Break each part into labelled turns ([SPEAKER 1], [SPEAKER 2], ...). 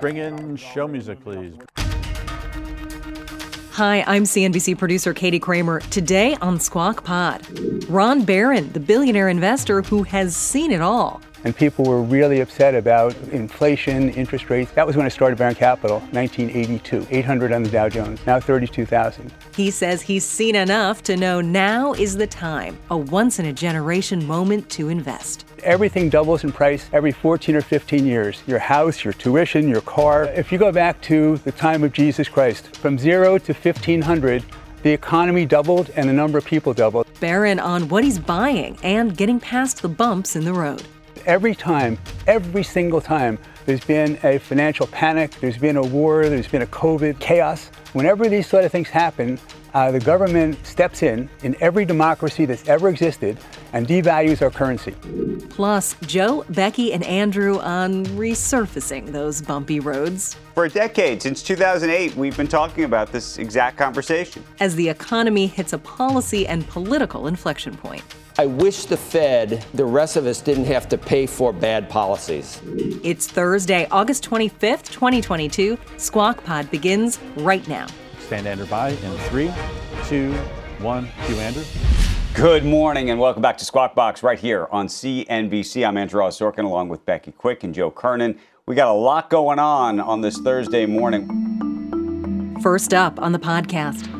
[SPEAKER 1] Bring in show music, please.
[SPEAKER 2] Hi, I'm CNBC producer Katie Kramer. Today on Squawk Pod, Ron Baron, the billionaire investor who has seen it all.
[SPEAKER 3] And people were really upset about inflation, interest rates. That was when I started Baron Capital, 1982. 800 on the Dow Jones, now 32,000.
[SPEAKER 2] He says he's seen enough to know now is the time, a once in a generation moment to invest.
[SPEAKER 3] Everything doubles in price every 14 or 15 years. Your house, your tuition, your car. If you go back to the time of Jesus Christ, from zero to 1500, the economy doubled and the number of people doubled.
[SPEAKER 2] Baron on what he's buying and getting past the bumps in the road
[SPEAKER 3] every time, every single time, there's been a financial panic, there's been a war, there's been a COVID chaos. Whenever these sort of things happen, uh, the government steps in in every democracy that's ever existed and devalues our currency.
[SPEAKER 2] Plus, Joe, Becky, and Andrew on resurfacing those bumpy roads.
[SPEAKER 4] For a decade, since 2008, we've been talking about this exact conversation.
[SPEAKER 2] As the economy hits a policy and political inflection point.
[SPEAKER 5] I wish the Fed, the rest of us, didn't have to pay for bad policies.
[SPEAKER 2] It's Thursday, August 25th, 2022. Squawk Pod begins right now.
[SPEAKER 1] Stand Andrew by in three, two, one. Cue Andrew.
[SPEAKER 4] Good morning and welcome back to Squawk Box right here on CNBC. I'm Andrew Ross Sorkin along with Becky Quick and Joe Kernan. We got a lot going on on this Thursday morning.
[SPEAKER 2] First up on the podcast.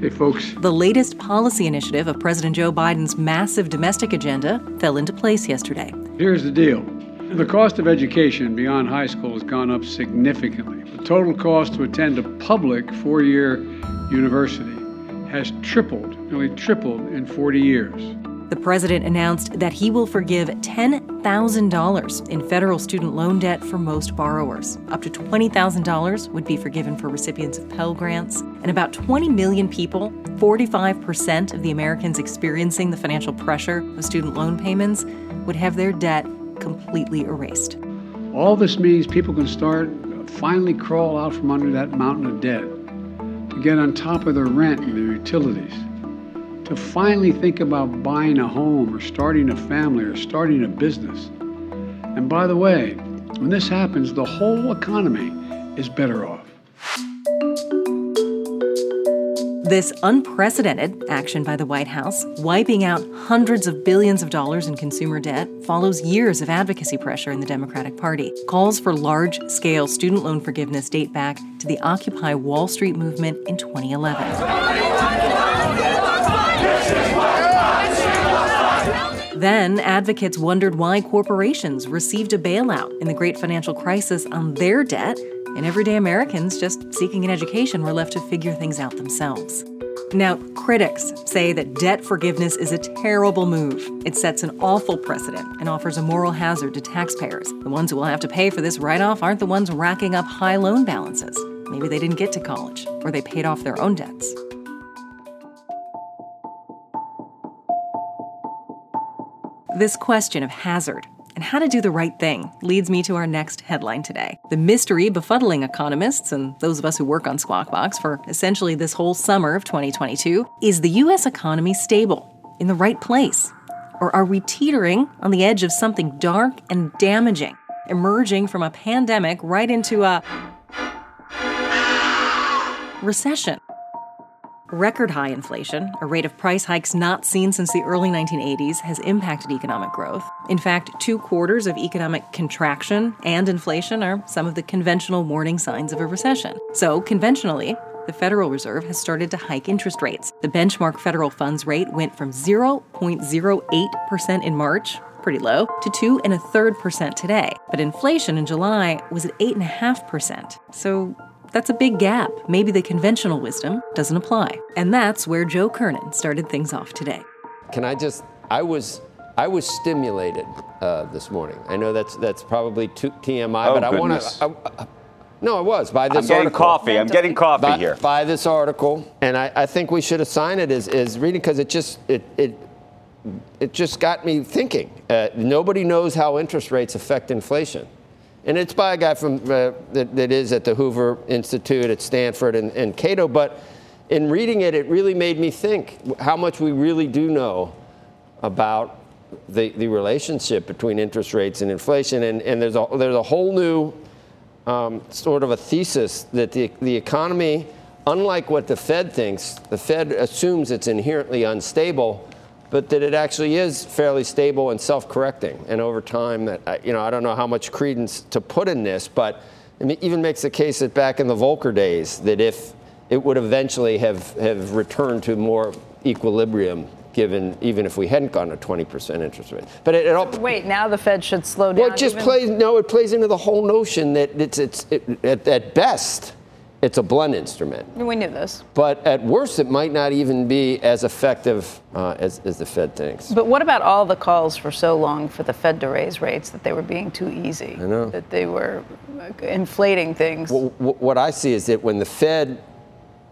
[SPEAKER 6] Hey, folks.
[SPEAKER 2] The latest policy initiative of President Joe Biden's massive domestic agenda fell into place yesterday.
[SPEAKER 6] Here's the deal the cost of education beyond high school has gone up significantly. The total cost to attend a public four year university has tripled, nearly tripled in 40 years.
[SPEAKER 2] The president announced that he will forgive $10,000 in federal student loan debt for most borrowers. Up to $20,000 would be forgiven for recipients of Pell Grants. And about 20 million people, 45% of the Americans experiencing the financial pressure of student loan payments, would have their debt completely erased.
[SPEAKER 6] All this means people can start finally crawl out from under that mountain of debt, to get on top of their rent and their utilities to finally think about buying a home or starting a family or starting a business. And by the way, when this happens, the whole economy is better off.
[SPEAKER 2] This unprecedented action by the White House, wiping out hundreds of billions of dollars in consumer debt, follows years of advocacy pressure in the Democratic Party. Calls for large scale student loan forgiveness date back to the Occupy Wall Street movement in 2011. Then, advocates wondered why corporations received a bailout in the great financial crisis on their debt, and everyday Americans just seeking an education were left to figure things out themselves. Now, critics say that debt forgiveness is a terrible move. It sets an awful precedent and offers a moral hazard to taxpayers. The ones who will have to pay for this write off aren't the ones racking up high loan balances. Maybe they didn't get to college, or they paid off their own debts. This question of hazard and how to do the right thing leads me to our next headline today. The mystery befuddling economists and those of us who work on Squawk Box for essentially this whole summer of 2022 is the U.S. economy stable, in the right place? Or are we teetering on the edge of something dark and damaging, emerging from a pandemic right into a recession? Record high inflation, a rate of price hikes not seen since the early 1980s, has impacted economic growth. In fact, two quarters of economic contraction and inflation are some of the conventional warning signs of a recession. So, conventionally, the Federal Reserve has started to hike interest rates. The benchmark federal funds rate went from 0.08% in March, pretty low, to two and a third percent today. But inflation in July was at 8.5%. So that's a big gap. Maybe the conventional wisdom doesn't apply. And that's where Joe Kernan started things off today.
[SPEAKER 5] Can I just, I was I was stimulated uh, this morning. I know that's that's probably too TMI,
[SPEAKER 4] Oh,
[SPEAKER 5] but I want to. No, I was by this.
[SPEAKER 4] I'm
[SPEAKER 5] this
[SPEAKER 4] getting
[SPEAKER 5] article.
[SPEAKER 4] coffee. I'm getting coffee
[SPEAKER 5] by,
[SPEAKER 4] here.
[SPEAKER 5] by this article, and I, I think we should assign it as, as reading because it just it, it it just got me thinking. Uh, nobody knows how interest rates affect inflation, and it's by a guy from uh, that, that is at the Hoover Institute at Stanford and, and Cato. But in reading it, it really made me think how much we really do know about the, the relationship between interest rates and inflation, and, and there's a there's a whole new um, sort of a thesis that the, the economy, unlike what the Fed thinks, the Fed assumes it's inherently unstable, but that it actually is fairly stable and self-correcting. And over time, that you know, I don't know how much credence to put in this, but it even makes the case that back in the Volcker days, that if it would eventually have, have returned to more equilibrium, given even if we hadn't gone to 20% interest rate. But it, it all
[SPEAKER 7] Wait, now the Fed should slow down.
[SPEAKER 5] well, it just
[SPEAKER 7] even-
[SPEAKER 5] plays. No, it plays into the whole notion that it's it's it, at, at best, it's a blunt instrument.
[SPEAKER 7] We knew this.
[SPEAKER 5] But at worst, it might not even be as effective uh, as, as the Fed thinks.
[SPEAKER 7] But what about all the calls for so long for the Fed to raise rates that they were being too easy?
[SPEAKER 5] I know.
[SPEAKER 7] That they were uh, inflating things.
[SPEAKER 5] Well, what I see is that when the Fed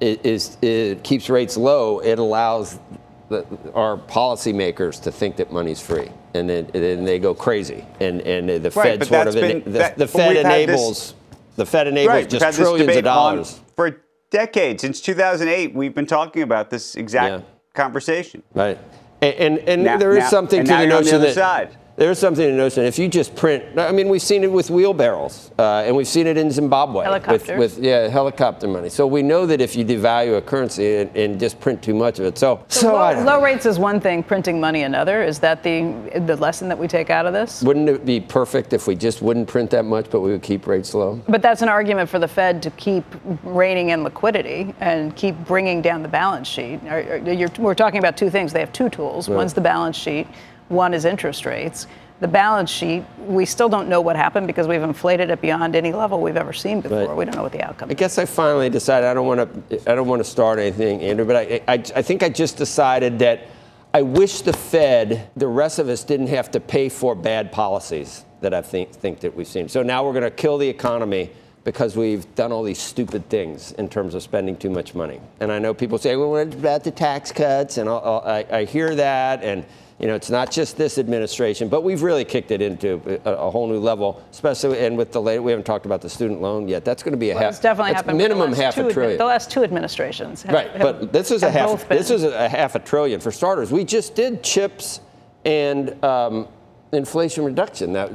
[SPEAKER 5] i- is, is, keeps rates low, it allows the, our policymakers to think that money's free, and then, and then they go crazy, and and the Fed
[SPEAKER 4] but
[SPEAKER 5] sort of
[SPEAKER 4] been-
[SPEAKER 5] the,
[SPEAKER 4] that-
[SPEAKER 5] the Fed
[SPEAKER 4] we've this-
[SPEAKER 5] enables the Fed enables
[SPEAKER 4] Right,
[SPEAKER 5] just
[SPEAKER 4] had this
[SPEAKER 5] trillions of dollars.
[SPEAKER 4] for decades. Since 2008, we've been talking about this exact
[SPEAKER 5] Yeah.
[SPEAKER 4] conversation.
[SPEAKER 5] Right. And, and, and
[SPEAKER 4] Now-
[SPEAKER 5] there is
[SPEAKER 4] now-
[SPEAKER 5] something to the
[SPEAKER 4] you're the
[SPEAKER 5] that
[SPEAKER 4] side.
[SPEAKER 5] There is something to the notion if you just print. I mean, we've seen it with wheelbarrows, uh, and we've seen it in Zimbabwe
[SPEAKER 7] Helicopters.
[SPEAKER 5] with, with yeah helicopter money. So we know that if you devalue a currency and, and just print too much of it, so so,
[SPEAKER 7] low, low rates is one thing, printing money another. Is that the the lesson that we take out of this?
[SPEAKER 5] Wouldn't it be perfect if we just wouldn't print that much, but we would keep rates low?
[SPEAKER 7] But that's an argument for the Fed to keep reining in liquidity and keep bringing down the balance sheet. Are- are- you're- we're talking about two things. They have two tools. One's the balance sheet. One is interest rates. The balance sheet, we still don't know what happened because we've inflated it beyond any level we've ever seen before.
[SPEAKER 5] Right.
[SPEAKER 7] We don't know what the outcome
[SPEAKER 5] I
[SPEAKER 7] is.
[SPEAKER 5] guess I finally decided I don't want to. I don't want to start anything, Andrew. But I, I, I think I just decided that I wish the Fed, the rest of us, didn't have to pay for bad policies that I think think that we've seen. So now we're going to kill the economy because we've done all these stupid things in terms of spending too much money. And I know people say, "Well, what about the tax cuts?" And I'll, I'll, I, I hear that, and you know, it's not just this administration, but we've really kicked it into a, a whole new level, especially and with the late. We haven't talked about the student loan yet. That's going to be a
[SPEAKER 7] Well,
[SPEAKER 5] half.
[SPEAKER 7] it's definitely happened.
[SPEAKER 5] minimum half a
[SPEAKER 7] admi-
[SPEAKER 5] trillion.
[SPEAKER 7] The last two administrations. Have,
[SPEAKER 5] Right,
[SPEAKER 7] have-
[SPEAKER 5] but this is a half. This is a half a trillion for starters. We just did chips and um, inflation reduction. That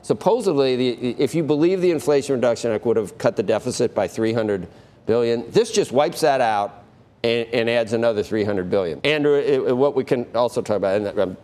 [SPEAKER 5] supposedly, the, if you believe the Inflation Reduction Act would have cut the deficit by 300 billion, this just wipes that out and, and adds another 300 billion. Andrew, it, what we can also talk about, and I'm,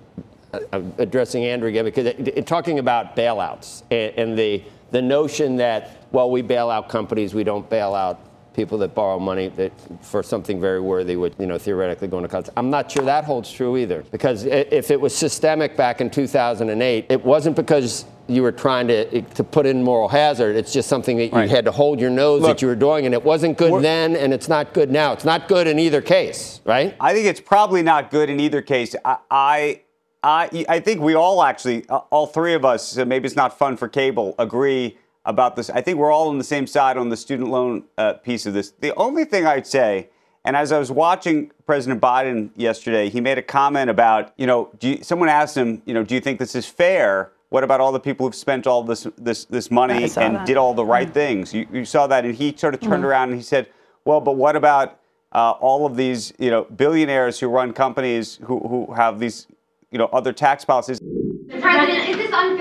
[SPEAKER 5] I'm addressing Andrew again because it, it- talking about bailouts and, and the the notion that well we bail out companies, we don't bail out people that borrow money that for something very worthy would you know theoretically go into college. I'm not sure that holds true either because if it was systemic back in 2008, it wasn't because you were trying to to put in moral hazard. It's just something that you
[SPEAKER 4] Right.
[SPEAKER 5] had to hold your nose
[SPEAKER 4] Look,
[SPEAKER 5] that you were doing, and it wasn't good then, and it's not good now. It's not good in either case, right?
[SPEAKER 4] I think it's probably not good in either case. I, I, I, I think we all actually, uh, all three of us, maybe it's not fun for cable, agree about this. I think we're all on the same side on the student loan uh, piece of this. The only thing I'd say, and as I was watching President Biden yesterday, he made a comment about, you know, do you, someone asked him, you know, do you think this is fair? What about all the people who've spent all this this this money and
[SPEAKER 7] that.
[SPEAKER 4] did all the right things? You, you saw that, and he sort of turned around and he said, "Well, but what about uh, all of these, you know, billionaires who run companies who, who have these, you know, other tax policies?"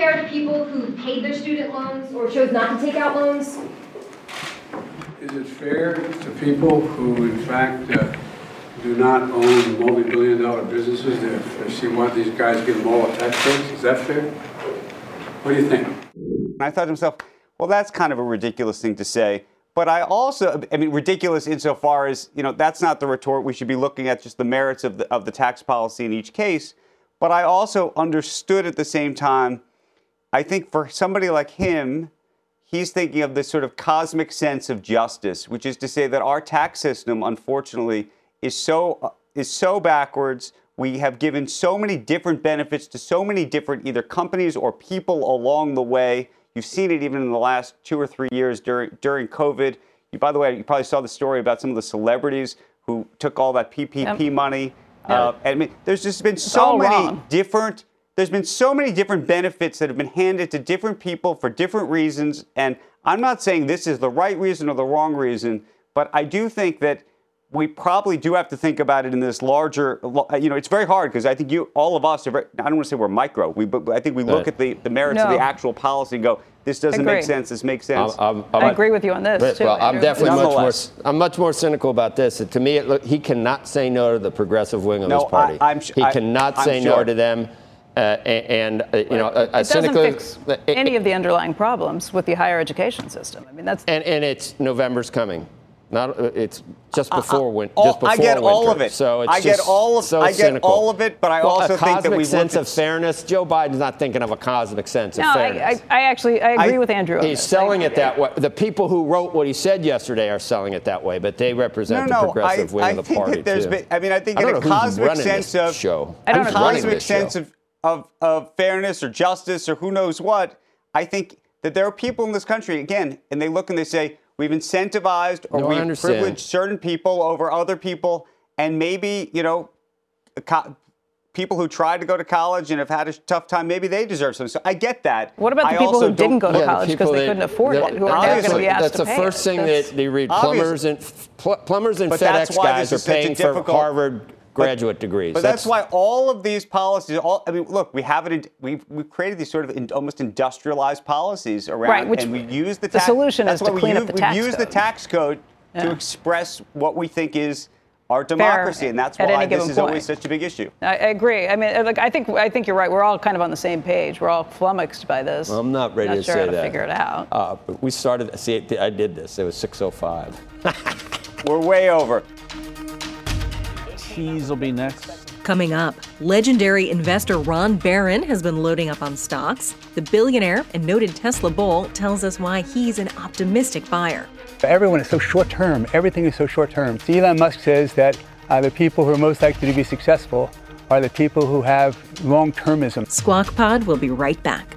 [SPEAKER 8] President, is this unfair to people who paid their student loans or chose not to take out loans?
[SPEAKER 6] Is it fair to people who in fact uh, do not own multi-billion dollar businesses if see you want these guys to give them all a tax breaks? Is that fair? What do you think?
[SPEAKER 4] And I thought to myself, well, that's kind of a ridiculous thing to say. But I also, I mean, ridiculous insofar as, you know, that's not the retort. We should be looking at just the merits of the, of the tax policy in each case. But I also understood at the same time, I think for somebody like him, he's thinking of this sort of cosmic sense of justice, which is to say that our tax system, unfortunately, is so, uh, is so backwards. We have given so many different benefits to so many different either companies or people along the way. You've seen it even in the last two or three years during during COVID. You, by the way, you probably saw the story about some of the celebrities who took all that PPP yep. money. Uh, I mean, there's just been so many wrong. different. There's been so many different benefits that have been handed to different people for different reasons, and I'm not saying this is the right reason or the wrong reason, but I do think that we probably do have to think about it in this larger. You know, it's very hard because I think you, all of us, are very, I don't want to say we're micro. We, but I think we look at the, the merits no. of the actual policy and go, this doesn't Agreed. make sense. This makes sense.
[SPEAKER 7] I'm, I'm, i agree with you on this
[SPEAKER 5] but,
[SPEAKER 7] too.
[SPEAKER 5] Well, I'm definitely much more. I'm much more cynical about this. To me, it, he cannot say no to the progressive wing of
[SPEAKER 4] no,
[SPEAKER 5] his party.
[SPEAKER 4] I, am
[SPEAKER 5] he cannot say
[SPEAKER 4] sure.
[SPEAKER 5] no to them. Uh, and, uh, you know, a, a
[SPEAKER 7] it doesn't fix uh, any of the underlying problems with the higher education system. I mean, that's
[SPEAKER 5] and, and it's November's coming. Not uh, it's just before uh, win, just before I
[SPEAKER 4] get
[SPEAKER 5] winter.
[SPEAKER 4] all of it.
[SPEAKER 5] So it's
[SPEAKER 4] I get all of
[SPEAKER 5] so
[SPEAKER 4] I get
[SPEAKER 5] cynical.
[SPEAKER 4] all of it, but I
[SPEAKER 5] well,
[SPEAKER 4] also think that we
[SPEAKER 5] sense
[SPEAKER 4] of
[SPEAKER 5] fairness. Joe Biden's not thinking of a cosmic sense
[SPEAKER 7] no,
[SPEAKER 5] of fairness.
[SPEAKER 7] I, I, I actually I agree I, with Andrew.
[SPEAKER 5] He's selling it that way. The people who wrote what he said yesterday are selling it that way, but they represent
[SPEAKER 4] no, no,
[SPEAKER 5] the progressive wing of the party
[SPEAKER 4] that there's
[SPEAKER 5] too.
[SPEAKER 4] Been, I mean, I think in a cosmic sense of
[SPEAKER 5] show.
[SPEAKER 7] I don't
[SPEAKER 4] a cosmic sense of, of of fairness or justice or who knows what. I think that there are people in this country again, and they look and they say We've incentivized or
[SPEAKER 5] no,
[SPEAKER 4] we've privileged certain people over other people, and maybe you know, co- people who tried to go to college and have had a tough time, maybe they deserve something. So I get that.
[SPEAKER 7] What about the
[SPEAKER 4] I
[SPEAKER 7] people who didn't go to
[SPEAKER 5] yeah,
[SPEAKER 7] college because they couldn't afford it, who are now going to be asked
[SPEAKER 5] That's
[SPEAKER 7] to
[SPEAKER 5] the first
[SPEAKER 7] it.
[SPEAKER 5] thing
[SPEAKER 7] that's,
[SPEAKER 5] that they read. Plumbers and plumbers and FedEx guys are paying for Harvard graduate
[SPEAKER 4] but,
[SPEAKER 5] degrees.
[SPEAKER 4] But that's, that's, why all of these policies, all I mean, look, we have it. We've we've created these sort of in, almost industrialized policies around,
[SPEAKER 7] right, which
[SPEAKER 4] and we use the,
[SPEAKER 7] the
[SPEAKER 4] tax,
[SPEAKER 7] solution is to clean
[SPEAKER 4] use,
[SPEAKER 7] up the tax
[SPEAKER 4] We use
[SPEAKER 7] code.
[SPEAKER 4] the tax code
[SPEAKER 7] yeah.
[SPEAKER 4] to express what we think is our democracy,
[SPEAKER 7] Fair
[SPEAKER 4] and that's
[SPEAKER 7] why
[SPEAKER 4] this is
[SPEAKER 7] point.
[SPEAKER 4] always such a big issue.
[SPEAKER 7] I, I agree. I mean, like, I think I think you're right. We're all kind of on the same page. We're all flummoxed by this.
[SPEAKER 5] Well, I'm not ready
[SPEAKER 7] not
[SPEAKER 5] to
[SPEAKER 7] sure
[SPEAKER 5] say
[SPEAKER 7] how to figure it out.
[SPEAKER 5] Uh, but we started. See, I did this. It was 6:05.
[SPEAKER 4] We're way over.
[SPEAKER 1] Cheese will be next.
[SPEAKER 2] Coming up, legendary investor Ron Baron has been loading up on stocks. The billionaire and noted Tesla bull tells us why he's an optimistic buyer.
[SPEAKER 3] Everyone is so short term. Everything is so short term. So Elon Musk says that uh, the people who are most likely to be successful are the people who have long termism.
[SPEAKER 2] Squawk Pod will be right back.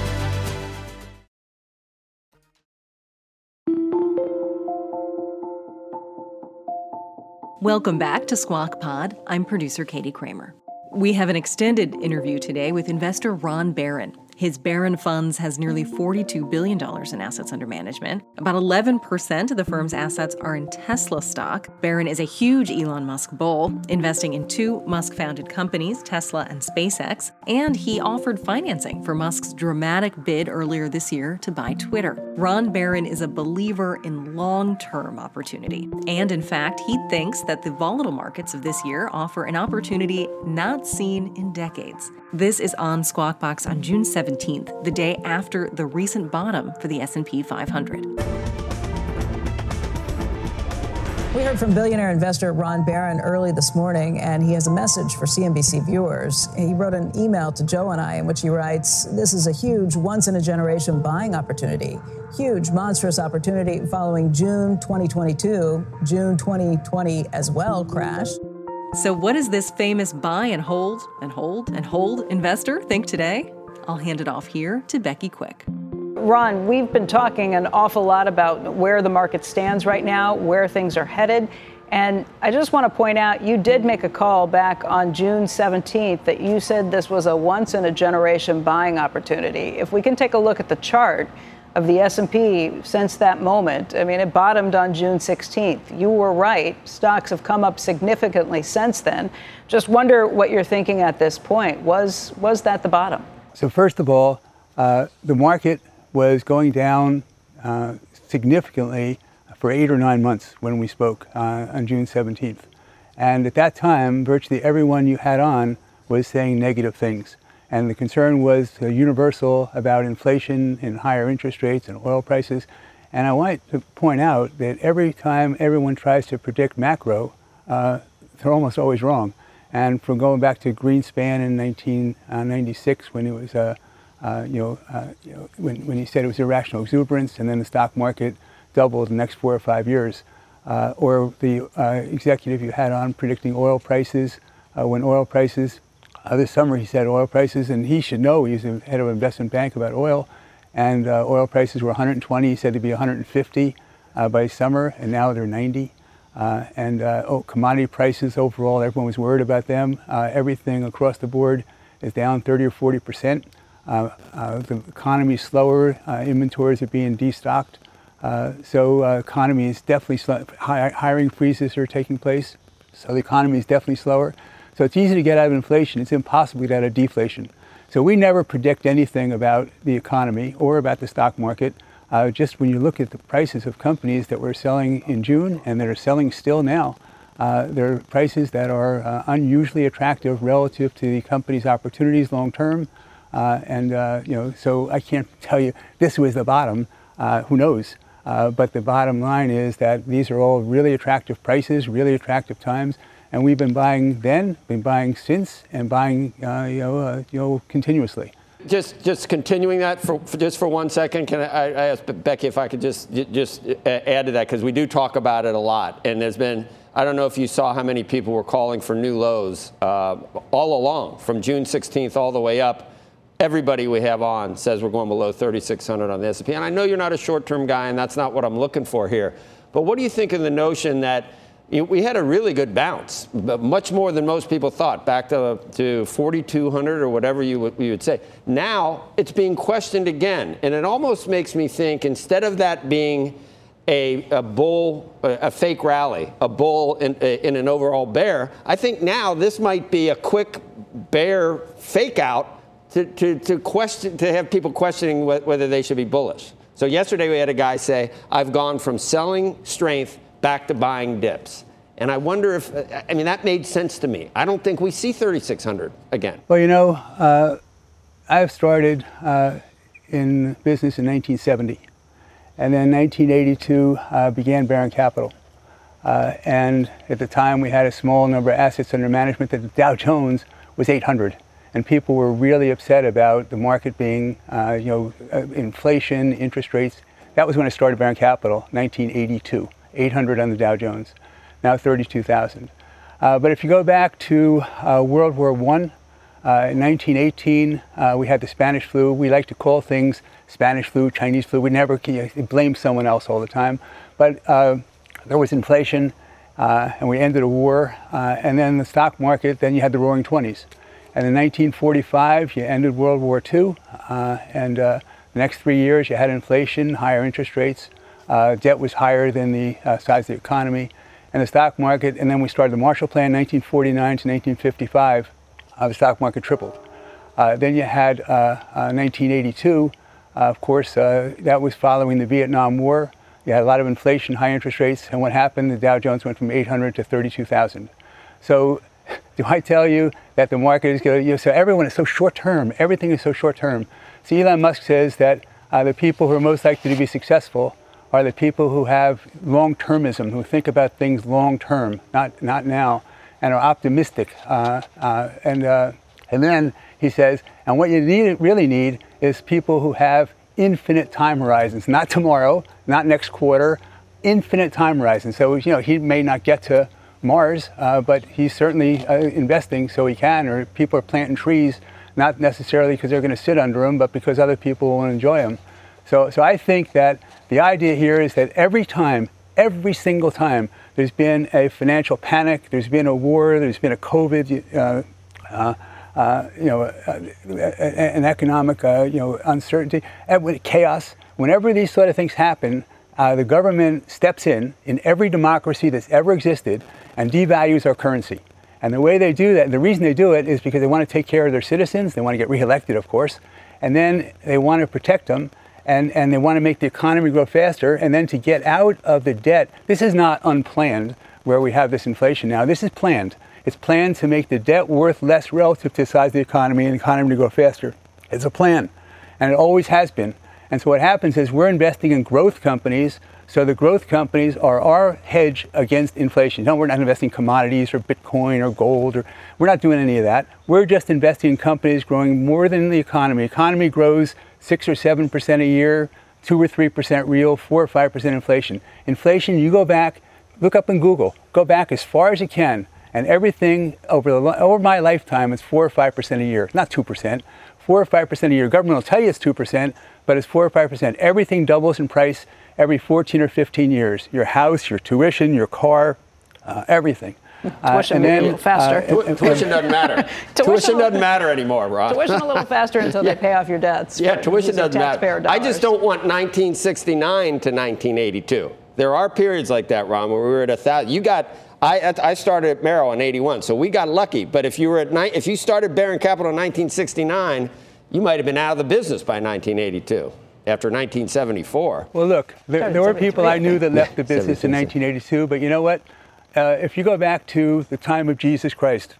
[SPEAKER 2] Welcome back to Squawk Pod. I'm producer Katie Kramer. We have an extended interview today with investor Ron Baron. His Baron Funds has nearly $42 billion in assets under management. About 11% of the firm's assets are in Tesla stock. Baron is a huge Elon Musk bull, investing in two Musk founded companies, Tesla and SpaceX, and he offered financing for Musk's dramatic bid earlier this year to buy Twitter. Ron Baron is a believer in long term opportunity. And in fact, he thinks that the volatile markets of this year offer an opportunity not seen in decades. This is on Squawk Box on June 17th. 17th, the day after the recent bottom for the S&P 500.
[SPEAKER 9] We heard from billionaire investor Ron Baron early this morning, and he has a message for CNBC viewers. He wrote an email to Joe and I in which he writes, This is a huge, once in a generation buying opportunity. Huge, monstrous opportunity following June 2022, June 2020 as well crash.
[SPEAKER 2] So, what does this famous buy and hold and hold and hold investor think today? I'll hand it off here to Becky Quick.
[SPEAKER 7] Ron, we've been talking an awful lot about where the market stands right now, where things are headed. And I just want to point out, you did make a call back on June 17th that you said this was a once in a generation buying opportunity. If we can take a look at the chart of the S&P since that moment, I mean, it bottomed on June 16th. You were right. Stocks have come up significantly since then. Just wonder what you're thinking at this point. Was was that the bottom?
[SPEAKER 3] So first of all, uh, the market was going down uh, significantly for eight or nine months when we spoke uh, on June 17th. And at that time, virtually everyone you had on was saying negative things. And the concern was uh, universal about inflation and higher interest rates and oil prices. And I want to point out that every time everyone tries to predict macro, uh, they're almost always wrong. And from going back to Greenspan in 1996, when it was, uh, uh, you, know, uh, you know, when, when he said it was irrational exuberance, and then the stock market double the next four or five years. Uh, or the uh, executive you had on predicting oil prices uh, when oil prices uh, this summer he said oil prices and he should know he's the head of an investment bank about oil and uh, oil prices were 120 he said to be 150 uh, by summer and now they're 90 Uh, and uh, oh, commodity prices overall everyone was worried about them uh, everything across the board is down 30 or 40 percent the economy is slower inventories are being destocked uh, so uh, economy is definitely slow. hiring freezes are taking place. So the economy is definitely slower. So it's easy to get out of inflation. It's impossible to get out of deflation. So we never predict anything about the economy or about the stock market. Uh, just when you look at the prices of companies that were selling in June and that are selling still now, uh, they're prices that are uh, unusually attractive relative to the company's opportunities long term. Uh, and you know, so I can't tell you this was the bottom. who knows? Uh, but the bottom line is that these are all really attractive prices, really attractive times, and we've been buying then, been buying since, and buying uh, you know uh, you know continuously.
[SPEAKER 5] Just just continuing that for, for just for one second, can I, I ask Becky if I could just just uh, add to that because we do talk about it a lot, and there's been. I don't know if you saw how many people were calling for new lows uh, all along, from June 16th all the way up everybody we have on says we're going below 3,600 on the S&P. And I know you're not a short-term guy, and that's not what I'm looking for here. But what do you think of the notion that we had a really good bounce, much more than most people thought, back to, to 4,200 or whatever you would, you would say. Now it's being questioned again, and it almost makes me think instead of that being a, a bull, a, a fake rally, a bull in, in an overall bear, I think now this might be a quick bear fake out to, to, to, question, to have people questioning wh- whether they should be bullish. So yesterday we had a guy say, I've gone from selling strength back to buying dips. And I wonder if, I mean, that made sense to me. I don't think we see 3,600 again.
[SPEAKER 3] Well, you know, uh, I've started uh, in business in 1970. And then 1982 uh, began Baron Capital. Uh, and at the time we had a small number of assets under management that Dow Jones was 800 and people were really upset about the market being, uh, you know, uh, inflation, interest rates. That was when I started Baron Capital, 1982, 800 on the Dow Jones, now 32,000. Uh, but if you go back to uh, World War I, uh, in 1918, uh, we had the Spanish flu. We like to call things Spanish flu, Chinese flu. We never blame someone else all the time. But there was inflation, and we ended a war. and then the stock market, then you had the roaring 20s. And in 1945, you ended World War II, uh, and uh, the next three years you had inflation, higher interest rates, uh, debt was higher than the uh, size of the economy, and the stock market. And then we started the Marshall Plan, 1949 to 1955. Uh, the stock market tripled. Uh, then you had 1982. of course, that was following the Vietnam War. You had a lot of inflation, high interest rates, and what happened? The Dow Jones went from 800 to 32,000. So do I tell you that the market is going to, you know, so everyone is so short term. Everything is so short term. So Elon Musk says that uh, the people who are most likely to be successful are the people who have long termism, who think about things long term, not, not now, and are optimistic. Uh, uh, and, uh, and then he says, and what you need, really need is people who have infinite time horizons, not tomorrow, not next quarter, infinite time horizons. So, you know, he may not get to Mars, uh, but he's certainly uh, investing so he can, or people are planting trees, not necessarily because they're going to sit under them, but because other people will enjoy them. So, so I think that the idea here is that every time, every single time there's been a financial panic, there's been a war, there's been a COVID, uh, uh, uh, you know, uh, an economic, uh, you know, uncertainty, chaos. Whenever these sort of things happen, the government steps in in every democracy that's ever existed and devalues our currency. And the way they do that, the reason they do it is because they want to take care of their citizens. They want to get reelected, of course. And then they want to protect them and, and they want to make the economy grow faster. And then to get out of the debt, this is not unplanned where we have this inflation now. This is planned. It's planned to make the debt worth less relative to the size of the economy and the economy to grow faster. It's a plan. And it always has been. And so what happens is we're investing in growth companies so the growth companies are our hedge against inflation. No, we're not investing in commodities or Bitcoin or gold or we're not doing any of that. We're just investing in companies growing more than the economy. Economy grows six or seven percent a year, two or three percent real, four or five percent inflation. Inflation, you go back, look up in Google, go back as far as you can, and everything over the over my lifetime is four or five percent a year, not two percent. Four or five percent a year. Government will tell you it's two percent, but it's four or five percent. Everything doubles in price every 14 or 15 years. Your house, your tuition, your car, uh, everything.
[SPEAKER 7] Uh, tuition uh, then, a little faster.
[SPEAKER 5] Uh, tuition doesn't matter. tuition, tuition doesn't matter anymore, Ron.
[SPEAKER 7] Tuition a little faster until yeah. they pay off your debts.
[SPEAKER 5] Yeah, tuition doesn't matter. Dollars. I just don't want 1969 to 1982. There are periods like that, Ron, where we were at a thousand. You got. I, I started at Merrill in 81, so we got lucky. But if you were at if you started Baron Capital in 1969, you might have been out of the business by 1982 after 1974.
[SPEAKER 3] Well, look, there, there were people I knew that left the business in 1982, but you know what? Uh, if you go back to the time of Jesus Christ,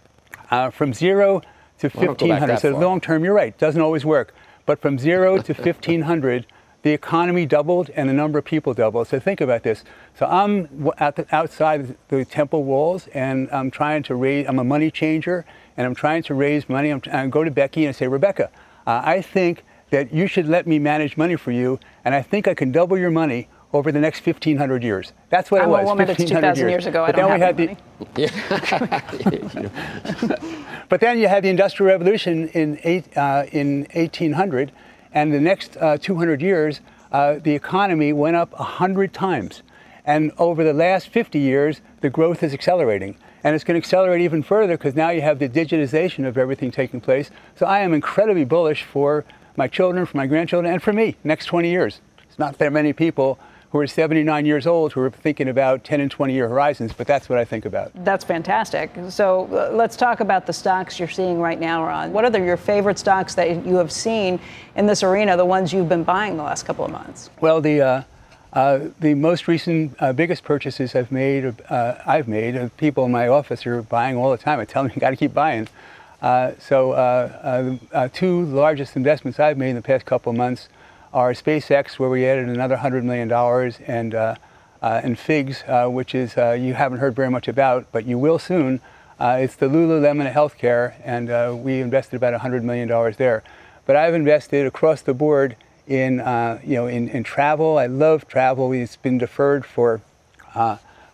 [SPEAKER 3] uh, from zero to 1500, so long term, you're right, doesn't always work, but from zero to 1500, the economy doubled and the number of people doubled. So think about this. So I'm at the, outside the temple walls and I'm trying to raise, I'm a money changer and I'm trying to raise money. I'm, I go to Becky and I say, Rebecca, uh, I think that you should let me manage money for you, and I think I can double your money over the next 1,500 years. That's what
[SPEAKER 7] I'm
[SPEAKER 3] it was.
[SPEAKER 7] I'm a woman that's 2,000 years. ago. But I don't have the,
[SPEAKER 3] but then you had the Industrial Revolution in, eight, uh, in 1800, and the next uh, 200 years, uh, the economy went up 100 times. And over the last 50 years, the growth is accelerating. And it's going to accelerate even further because now you have the digitization of everything taking place. So I am incredibly bullish for my children, for my grandchildren, and for me next 20 years. It's not that many people who are 79 years old who are thinking about 10 and 20 year horizons, but that's what I think about.
[SPEAKER 7] That's fantastic. So uh, let's talk about the stocks you're seeing right now, Ron. What are the, your favorite stocks that you have seen in this arena, the ones you've been buying the last couple of months?
[SPEAKER 3] Well, the uh, uh, the most recent uh, biggest purchases I've made, uh, I've made, people in my office are buying all the time. I tell them you got to keep buying. Uh, so uh, uh, two largest investments I've made in the past couple of months are SpaceX, where we added another $100 million, and, and and Figs, uh, which is you haven't heard very much about, but you will soon. it's the Lululemon healthcare, and we invested about $100 million there. But I've invested across the board in, you know, in, in travel. I love travel. It's been deferred for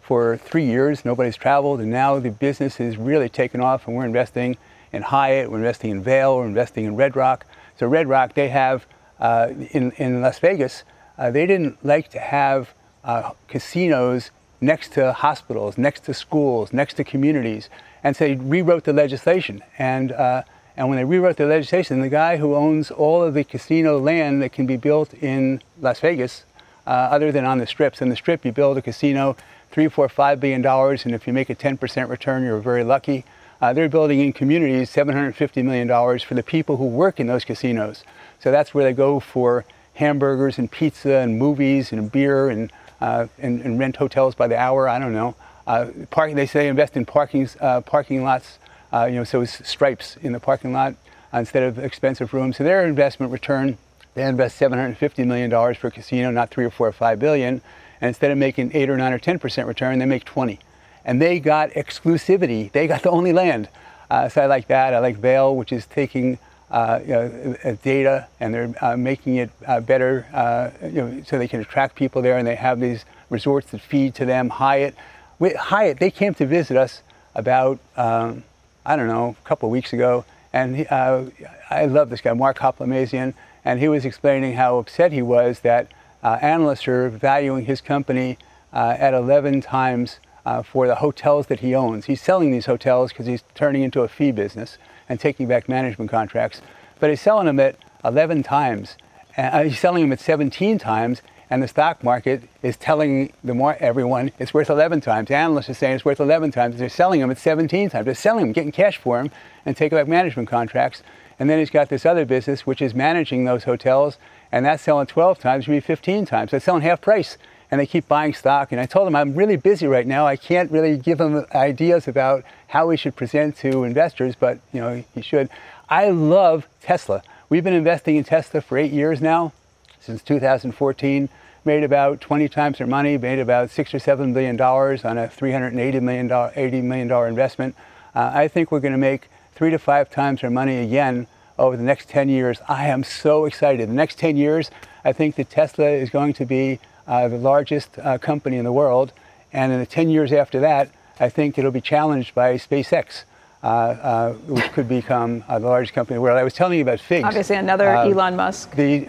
[SPEAKER 3] for three years. Nobody's traveled, and now the business is really taken off, and we're investing in Hyatt, we're investing in Vail, we're investing in Red Rock. So Red Rock, they have uh, in, in Las Vegas, uh, they didn't like to have uh, casinos next to hospitals, next to schools, next to communities, and so they rewrote the legislation. And uh, and when they rewrote the legislation, the guy who owns all of the casino land that can be built in Las Vegas, uh, other than on the strips, in the strip you build a casino, three, four, five billion dollars, and if you make a 10% return, you're very lucky. Uh, they're building in communities $750 million for the people who work in those casinos. So that's where they go for hamburgers and pizza and movies and beer and, uh, and, and, rent hotels by the hour. I don't know. Uh, parking, they say invest in parking, uh, parking lots, uh, you know, so it's stripes in the parking lot instead of expensive rooms. So their investment return, they invest $750 million for a casino, not three or four or five billion. And instead of making eight or nine or 10% return, they make 20 and they got exclusivity. They got the only land. Uh, so I like that. I like Vail, which is taking uh, you know, uh, data and they're uh, making it uh, better uh, you know, so they can attract people there and they have these resorts that feed to them. Hyatt, with Hyatt, they came to visit us about, um, I don't know, a couple of weeks ago. And he, I love this guy, Mark Hoplamazian, and he was explaining how upset he was that analysts are valuing his company uh, at 11 times uh, for the hotels that he owns. He's selling these hotels because he's turning into a fee business and taking back management contracts. But he's selling them at 11 times. Uh, he's selling them at 17 times, and the stock market is telling the more everyone it's worth 11 times. Analysts are saying it's worth 11 times. They're selling them at 17 times. They're selling them, getting cash for them, and taking back management contracts. And then he's got this other business which is managing those hotels, and that's selling 12 times, maybe 15 times. They're selling half price, and they keep buying stock. And I told them I'm really busy right now. I can't really give them ideas about how we should present to investors, but you know you should. I love Tesla. We've been investing in Tesla for eight years now, since 2014. Made about 20 times their money, made about six or seven billion dollars on a 380 million dollar, 80 million dollar investment. Uh, I think we're going to make three to five times their money again over the next 10 years. I am so excited. The next 10 years, I think that Tesla is going to be uh, the largest uh, company in the world. And in the 10 years after that, I think it'll be challenged by SpaceX. Uh, uh which could become uh, the largest company in the world. I was telling you about Figs.
[SPEAKER 7] Obviously, another
[SPEAKER 3] Uh,
[SPEAKER 7] Elon Musk
[SPEAKER 3] the,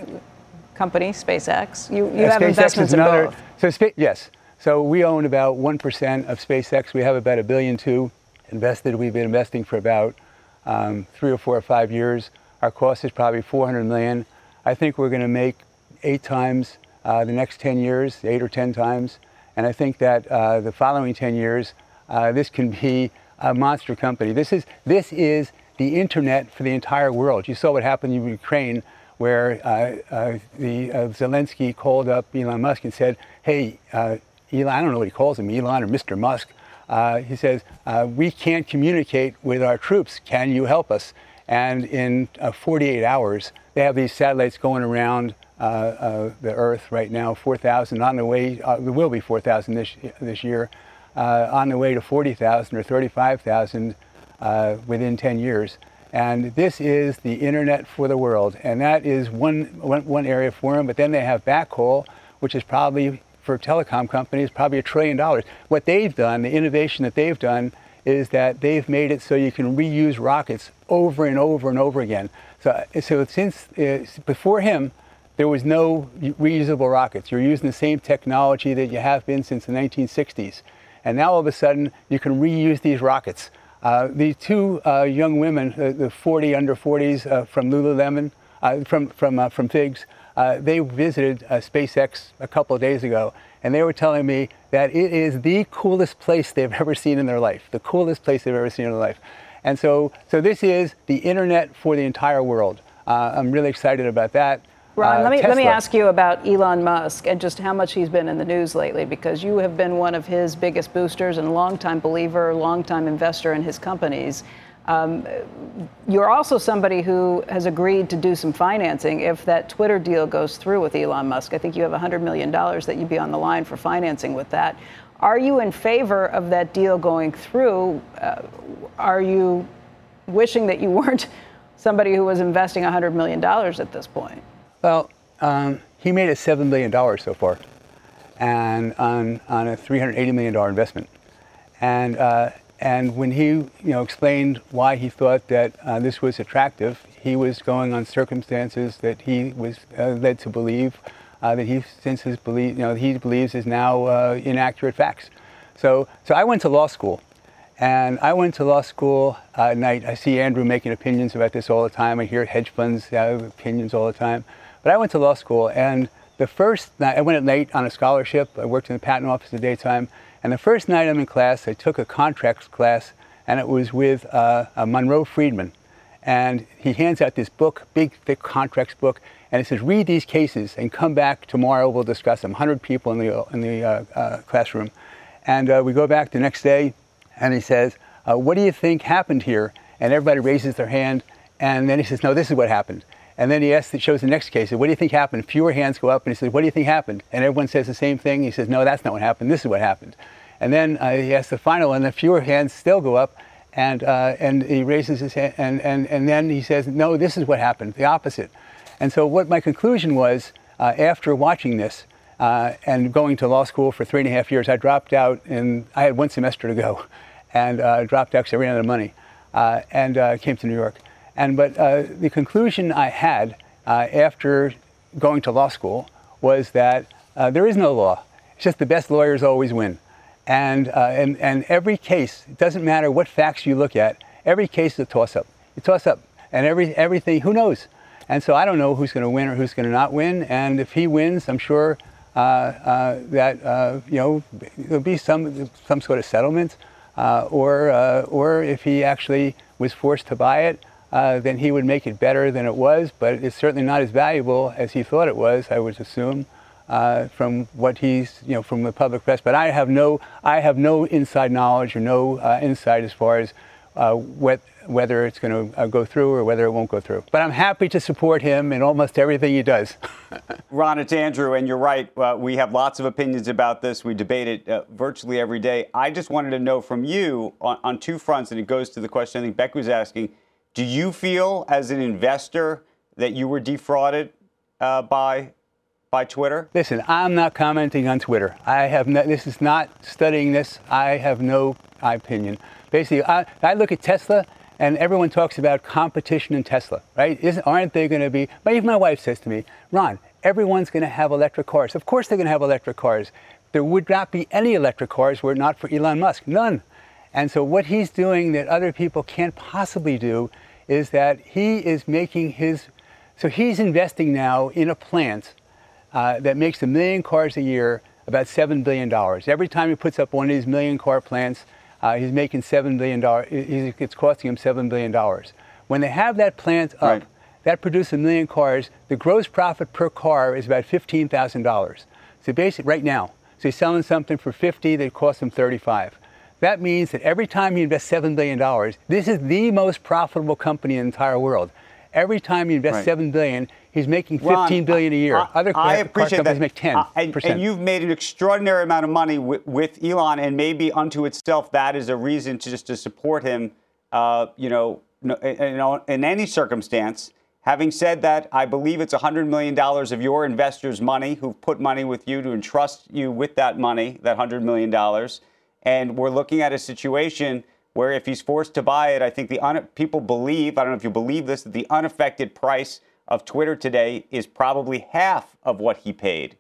[SPEAKER 7] company, SpaceX. You, you
[SPEAKER 3] Uh,
[SPEAKER 7] have
[SPEAKER 3] SpaceX
[SPEAKER 7] investments
[SPEAKER 3] is
[SPEAKER 7] in
[SPEAKER 3] another,
[SPEAKER 7] both.
[SPEAKER 3] So yes, so we own about one percent of SpaceX. We have about a billion two invested. We've been investing for about um, three or four or five years. Our cost is probably 400 million. I think we're going to make eight times uh, the next 10 years, eight or 10 times, and I think that uh, the following 10 years, uh, this can be a monster company. This is this is the internet for the entire world. You saw what happened in Ukraine where uh, uh, the uh, Zelensky called up Elon Musk and said, "Hey, Elon, I don't know what he calls him, Elon or Mr. Musk." He says, "We can't communicate with our troops. Can you help us?" And in 48 hours, they have these satellites going around Uh, uh, the Earth right now, 4,000 on the way. Uh, there will be 4,000 this this year, on the way to 40,000 or 35,000 within 10 years. And this is the internet for the world. And that is one, one, one area for them. But then they have backhaul, which is probably for telecom companies, probably a trillion dollars. What they've done, the innovation that they've done, is that they've made it so you can reuse rockets over and over and over again. So, so since uh, before him, there was no reusable rockets. You're using the same technology that you have been since the 1960s. And now all of a sudden, you can reuse these rockets. Uh, the two uh, young women, uh, the 40 under 40s uh, from Lululemon, uh, from from from Figs, they visited SpaceX a couple of days ago, and they were telling me that it is the coolest place they've ever seen in their life, the coolest place they've ever seen in their life. And so, so this is the internet for the entire world. I'm really excited about that.
[SPEAKER 7] Ron, uh, let me let me ask you about Elon Musk and just how much he's been in the news lately, because you have been one of his biggest boosters and longtime believer, longtime investor in his companies. Um, you're also somebody who has agreed to do some financing if that Twitter deal goes through with Elon Musk. I think you have $100 million that you'd be on the line for financing with that. Are you in favor of that deal going through? Uh, are you wishing that you weren't somebody who was investing $100 million at this point?
[SPEAKER 3] Well, um, he made us $7 million so far and on, on a $380 million investment. And, uh, and when he you know, explained why he thought that uh, this was attractive, he was going on circumstances that he was uh, led to believe uh, that he since his belief, you know, he believes is now uh, inaccurate facts. So, so I went to law school. And I went to law school at night. I see Andrew making opinions about this all the time. I hear hedge funds have opinions all the time. But I went to law school, and the first night, I went at night on a scholarship. I worked in the patent office the daytime. And the first night I'm in class, I took a contracts class, and it was with uh, Monroe Freedman. And he hands out this book, big, thick contracts book, and it says, read these cases and come back tomorrow, we'll discuss them. 100 people in the, in the uh, uh, classroom. And uh, we go back the next day, and he says, uh, what do you think happened here? And everybody raises their hand, and then he says, no, this is what happened. And then he asks, shows the next case. What do you think happened? Fewer hands go up, and he says, What do you think happened? And everyone says the same thing. He says, No, that's not what happened. This is what happened. And then uh, he asks the final, and the fewer hands still go up, and uh, and he raises his hand, and, and and then he says, No, this is what happened. The opposite. And so what my conclusion was uh, after watching this. Uh, and going to law school for three and a half years, I dropped out, and I had one semester to go, and uh, dropped out because I ran out of money, uh, and came to New York. And but uh, the conclusion I had uh, after going to law school was that uh, there is no law. It's just the best lawyers always win. And, uh, and, and every case, it doesn't matter what facts you look at, every case is a toss up. You toss up, and every, everything, who knows? And so I don't know who's going to win or who's going to not win. And if he wins, I'm sure uh, uh, that you know there'll be some some sort of settlement, or or if he actually was forced to buy it, uh, then he would make it better than it was. But it's certainly not as valuable as he thought it was. I would assume. from what he's, you know, from the public press, but I have no, I have no inside knowledge or no insight as far as what whether it's going to uh, go through or whether it won't go through. But I'm happy to support him in almost everything he does.
[SPEAKER 4] Ron, it's Andrew, and you're right. Uh, we have lots of opinions about this. We debate it uh, virtually every day. I just wanted to know from you on, on, two fronts, and it goes to the question I think Beck was asking. Do you feel, as an investor, that you were defrauded uh, by by Twitter?
[SPEAKER 3] Listen, I'm not commenting on Twitter. I have no, this is not studying this. I have no opinion. Basically, I, I look at Tesla and everyone talks about competition in Tesla, right? Isn't, aren't they going to be? But Even my wife says to me, Ron, everyone's going to have electric cars. Of course they're going to have electric cars. There would not be any electric cars were it not for Elon Musk. None. And so what he's doing that other people can't possibly do is that he is making his. So he's investing now in a plant uh, that makes a million cars a year, about $7 billion. Every time he puts up one of these million car plants, uh, he's making $7 billion. It's costing him $7 billion. When they have that plant up, right. that produces a million cars, the gross profit per car is about $15,000. So basically, right now, so he's selling something for 50 that costs him 35. That means that every time he invests $7 billion, this is the most profitable company in the entire world. Every time he invests right. 7 billion, He's making fifteen Ron, billion a year.
[SPEAKER 4] I,
[SPEAKER 3] Other
[SPEAKER 4] I appreciate
[SPEAKER 3] companies
[SPEAKER 4] that.
[SPEAKER 3] make ten uh,
[SPEAKER 4] and, and, you've made an extraordinary amount of money with, with, Elon, and maybe unto itself that is a reason to just to support him. Uh, you know, in, in any circumstance. Having said that, I believe it's $100 million of your investors' money who've put money with you to entrust you with that money, that $100 million. And we're looking at a situation where if he's forced to buy it, I think the un- people believe, I don't know if you believe this, that the unaffected price of Twitter today is probably half of what he paid.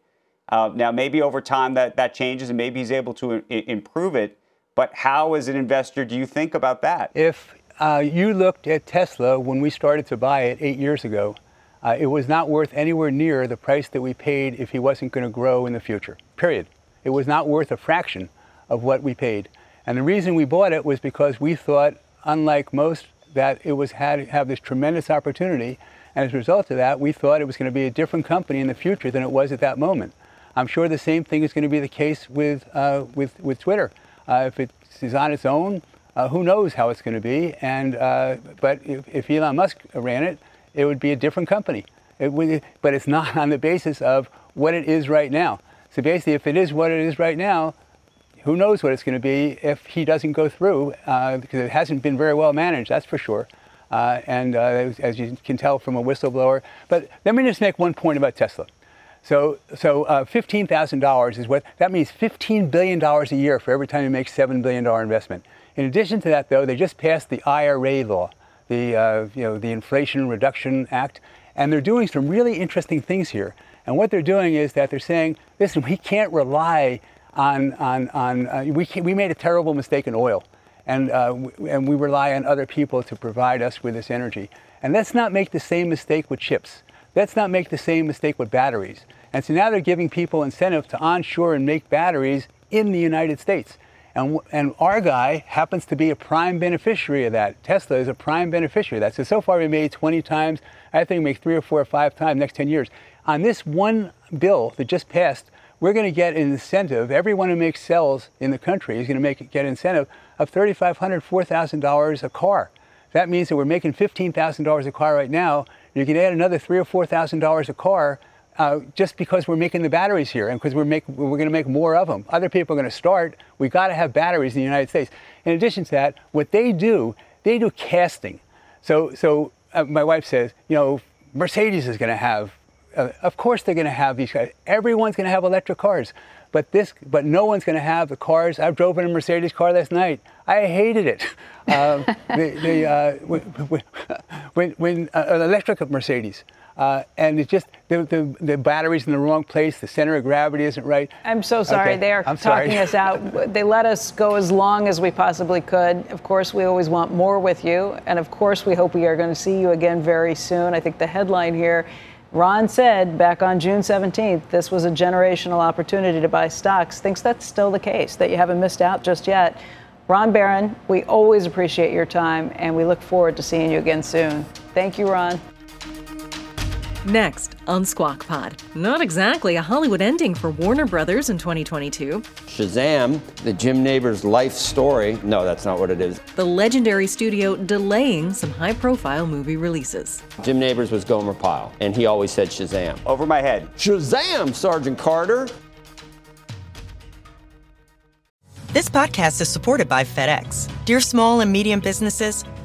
[SPEAKER 4] Uh, now, maybe over time that, that changes and maybe he's able to I- improve it. But how, as an investor, do you think about that?
[SPEAKER 3] If uh, you looked at Tesla when we started to buy it eight years ago, uh, it was not worth anywhere near the price that we paid if he wasn't going to grow in the future. Period. It was not worth a fraction of what we paid. And the reason we bought it was because we thought, unlike most, that it was had have this tremendous opportunity and as a result of that, we thought it was going to be a different company in the future than it was at that moment. I'm sure the same thing is going to be the case with, uh, with, with Twitter. Uh, if it is on its own, uh, who knows how it's going to be. And, uh, but if, if, Elon Musk ran it, it would be a different company. It would, but it's not on the basis of what it is right now. So basically, if it is what it is right now, who knows what it's going to be if he doesn't go through, uh, because it hasn't been very well managed, that's for sure uh, and uh, as you can tell from a whistleblower. But let me just make one point about Tesla. So, so uh, $15,000 is what that means $15 billion a year for every time you make $7 billion investment. In addition to that, though, they just passed the IRA law, the, uh, you know, the Inflation Reduction Act, and they're doing some really interesting things here. And what they're doing is that they're saying, listen, we can't rely on, on, on uh, we, we made a terrible mistake in oil and, uh, and we rely on other people to provide us with this energy. And let's not make the same mistake with chips. Let's not make the same mistake with batteries. And so now they're giving people incentive to onshore and make batteries in the United States. And, and our guy happens to be a prime beneficiary of that. Tesla is a prime beneficiary of that. So, so far we made 20 times. I think we make three or four or five times next 10 years. On this one bill that just passed, we're going to get an incentive. Everyone who makes cells in the country is going to make get an incentive of $3,500, $4,000 a car. That means that we're making $15,000 a car right now. You can add another three or four thousand dollars a car uh, just because we're making the batteries here and because we're we're going to make more of them. Other people are going to start. We've got to have batteries in the United States. In addition to that, what they do, they do casting. So, so uh, my wife says, you know, Mercedes is going to have uh, of course they're going to have these guys. Everyone's going to have electric cars, but this, but no one's going to have the cars. I drove in a Mercedes car last night. I hated it. Um, the, the, uh, when, when, when uh, an electric Mercedes, uh, and it's just the, the, the, battery's in the wrong place. The center of gravity isn't right.
[SPEAKER 7] I'm so sorry.
[SPEAKER 3] Okay.
[SPEAKER 7] They are
[SPEAKER 3] I'm
[SPEAKER 7] talking
[SPEAKER 3] sorry.
[SPEAKER 7] us out. They let us go as long as we possibly could. Of course, we always want more with you. And of course, we hope we are going to see you again very soon. I think the headline here Ron said back on June 17th this was a generational opportunity to buy stocks. Thinks that's still the case, that you haven't missed out just yet. Ron Baron, we always appreciate your time and we look forward to seeing you again soon. Thank you, Ron.
[SPEAKER 2] Next on Squawk Pod. Not exactly a Hollywood ending for Warner Brothers in 2022.
[SPEAKER 5] Shazam, the Jim Nabors life story. No, that's not what it is.
[SPEAKER 2] The legendary studio delaying some high profile movie releases.
[SPEAKER 5] Jim Nabors was Gomer Pyle, and he always said Shazam.
[SPEAKER 4] Over my head.
[SPEAKER 5] Shazam, Sergeant Carter.
[SPEAKER 10] This podcast is supported by FedEx. Dear small and medium businesses,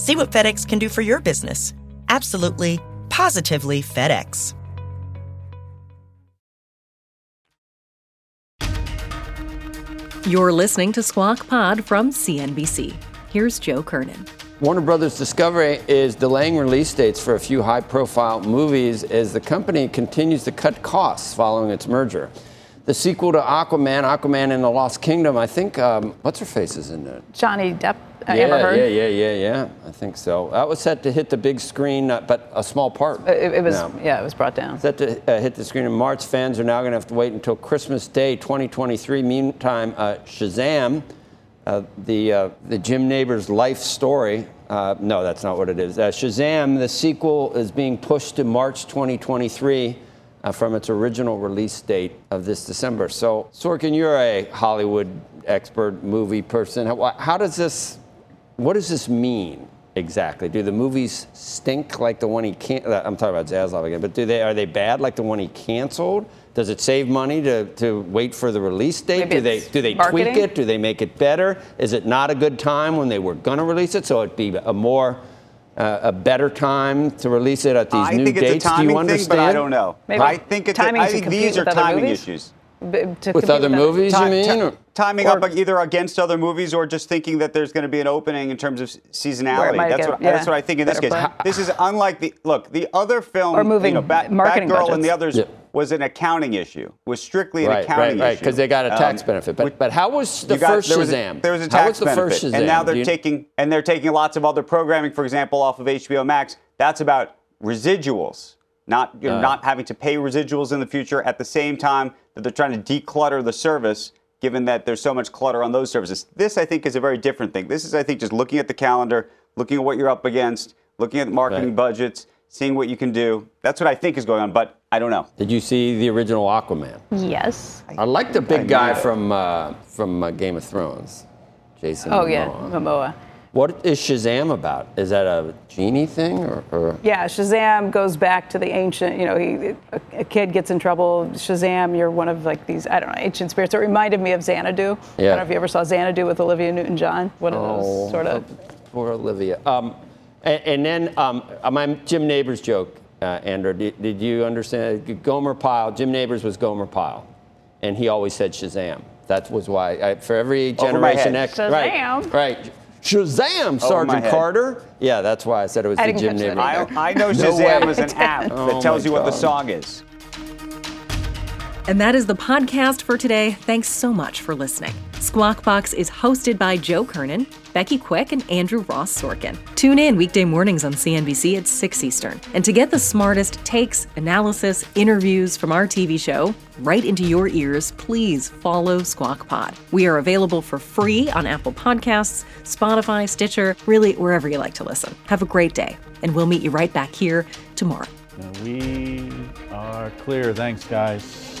[SPEAKER 10] See what FedEx can do for your business. Absolutely, positively FedEx.
[SPEAKER 2] You're listening to Squawk Pod from CNBC. Here's Joe Kernan.
[SPEAKER 5] Warner Brothers Discovery is delaying release dates for a few high profile movies as the company continues to cut costs following its merger. The sequel to Aquaman, Aquaman in the Lost Kingdom, I think, um, what's her face is in it?
[SPEAKER 7] Johnny Depp,
[SPEAKER 5] yeah,
[SPEAKER 7] Amber Heard.
[SPEAKER 5] yeah, yeah, yeah, yeah. I think so. That was set to hit the big screen, uh, but a small part.
[SPEAKER 7] It, it was,
[SPEAKER 5] now.
[SPEAKER 7] yeah, it was brought down.
[SPEAKER 5] Set to uh, hit the screen in March. Fans are now going to have to wait until Christmas Day 2023. Meantime, uh, Shazam, uh, the, uh, the Jim Nabors life story. Uh, no, that's not what it is. Uh, Shazam, the sequel, is being pushed to March 2023 uh, from its original release date of this December. So, Sorkin, you're a Hollywood expert, movie person. How, how does this, what does this mean? Exactly. Do the movies stink like the one he can't? I'm talking about Zaslav again, but do they are they bad like the one he canceled? Does it save money to, to wait for the release date?
[SPEAKER 7] Maybe
[SPEAKER 5] do they do they
[SPEAKER 7] marketing?
[SPEAKER 5] tweak it? Do they make it better? Is it not a good time when they were going to release it? So it'd be a more uh, a better time to release it at these
[SPEAKER 4] I
[SPEAKER 5] new
[SPEAKER 4] think
[SPEAKER 5] dates.
[SPEAKER 4] it's a timing
[SPEAKER 5] do you
[SPEAKER 4] thing,
[SPEAKER 5] understand?
[SPEAKER 4] but I don't know.
[SPEAKER 7] Maybe
[SPEAKER 4] I think it's
[SPEAKER 7] timing
[SPEAKER 4] I
[SPEAKER 7] to
[SPEAKER 4] think these are timing
[SPEAKER 7] movies?
[SPEAKER 4] issues.
[SPEAKER 7] B- to
[SPEAKER 5] With other movies, you mean?
[SPEAKER 4] ti-
[SPEAKER 5] or-
[SPEAKER 4] timing
[SPEAKER 7] or-
[SPEAKER 4] up either against other movies or just thinking that there's going to be an opening in terms of seasonality. That's
[SPEAKER 7] get-
[SPEAKER 4] what,
[SPEAKER 7] yeah,
[SPEAKER 4] that's what I think in this case.
[SPEAKER 7] play.
[SPEAKER 4] This is unlike the look. The other film,
[SPEAKER 7] Or moving
[SPEAKER 4] you know, Bat,
[SPEAKER 7] marketing
[SPEAKER 4] Batgirl and the others
[SPEAKER 5] Yeah.
[SPEAKER 4] was an accounting issue. Was strictly an
[SPEAKER 5] right,
[SPEAKER 4] accounting
[SPEAKER 5] right, right,
[SPEAKER 4] issue
[SPEAKER 5] because they got a tax
[SPEAKER 4] Um,
[SPEAKER 5] benefit. But but how was the
[SPEAKER 4] got-
[SPEAKER 5] first
[SPEAKER 4] there was a-
[SPEAKER 5] Shazam?
[SPEAKER 4] there was a
[SPEAKER 5] how was the
[SPEAKER 4] benefit,
[SPEAKER 5] first Shazam?
[SPEAKER 4] and now they're
[SPEAKER 5] you-
[SPEAKER 4] taking and they're taking lots of other programming, for example, off of HBO Max. That's about residuals, not you're
[SPEAKER 5] Uh.
[SPEAKER 4] not having to pay residuals in the future. At the same time that they're trying to declutter the service, given that there's so much clutter on those services. This, I think, is a very different thing. This is, I think, just looking at the calendar, looking at what you're up against, looking at marketing
[SPEAKER 5] Right.
[SPEAKER 4] budgets, seeing what you can do. That's what I think is going on, but I don't know.
[SPEAKER 5] Did you see the original Aquaman?
[SPEAKER 7] Yes.
[SPEAKER 5] I like the big guy
[SPEAKER 4] know.
[SPEAKER 5] from uh, from uh, Game of Thrones, Jason.
[SPEAKER 7] Oh yeah,
[SPEAKER 5] Momoa.
[SPEAKER 7] Momoa.
[SPEAKER 5] What is Shazam about? Is that a genie thing or? or
[SPEAKER 7] Yeah, Shazam goes back to the ancient. You know, he, a, a kid gets in trouble. Shazam, you're one of like these I don't know ancient spirits. It reminded me of Xanadu.
[SPEAKER 5] Yeah.
[SPEAKER 7] I don't know if you ever saw Xanadu with Olivia Newton-John. One of those sort of.
[SPEAKER 5] Poor Olivia. Um, and, and then um, uh, my Jim Nabors joke, uh, Andrew. Did, did you understand? Gomer Pyle. Jim Nabors was Gomer Pyle, and he always said Shazam. That was why I, for every
[SPEAKER 4] Over my
[SPEAKER 5] generation
[SPEAKER 4] head.
[SPEAKER 5] X. Right.
[SPEAKER 7] Shazam.
[SPEAKER 5] Right. Shazam, Sergeant
[SPEAKER 4] head.
[SPEAKER 5] Carter. Yeah, that's why I said it was
[SPEAKER 7] I
[SPEAKER 5] the
[SPEAKER 7] didn't
[SPEAKER 5] Jim
[SPEAKER 7] catch that
[SPEAKER 5] Neighbors.
[SPEAKER 7] either.
[SPEAKER 4] I, I know Shazam
[SPEAKER 5] way.
[SPEAKER 4] is an app
[SPEAKER 5] Oh
[SPEAKER 4] that tells
[SPEAKER 5] my
[SPEAKER 4] you what the song is.
[SPEAKER 2] And that is the podcast for today. Thanks so much for listening. Squawk Box is hosted by Joe Kernan, Becky Quick, and Andrew Ross Sorkin. Tune in weekday mornings on CNBC at 6 Eastern. And to get the smartest takes, analysis, interviews from our TV show right into your ears, please follow Squawk Pod. We are available for free on Apple Podcasts, Spotify, Stitcher, really wherever you like to listen. Have a great day, and we'll meet you right back here tomorrow.
[SPEAKER 1] We are clear. Thanks, guys.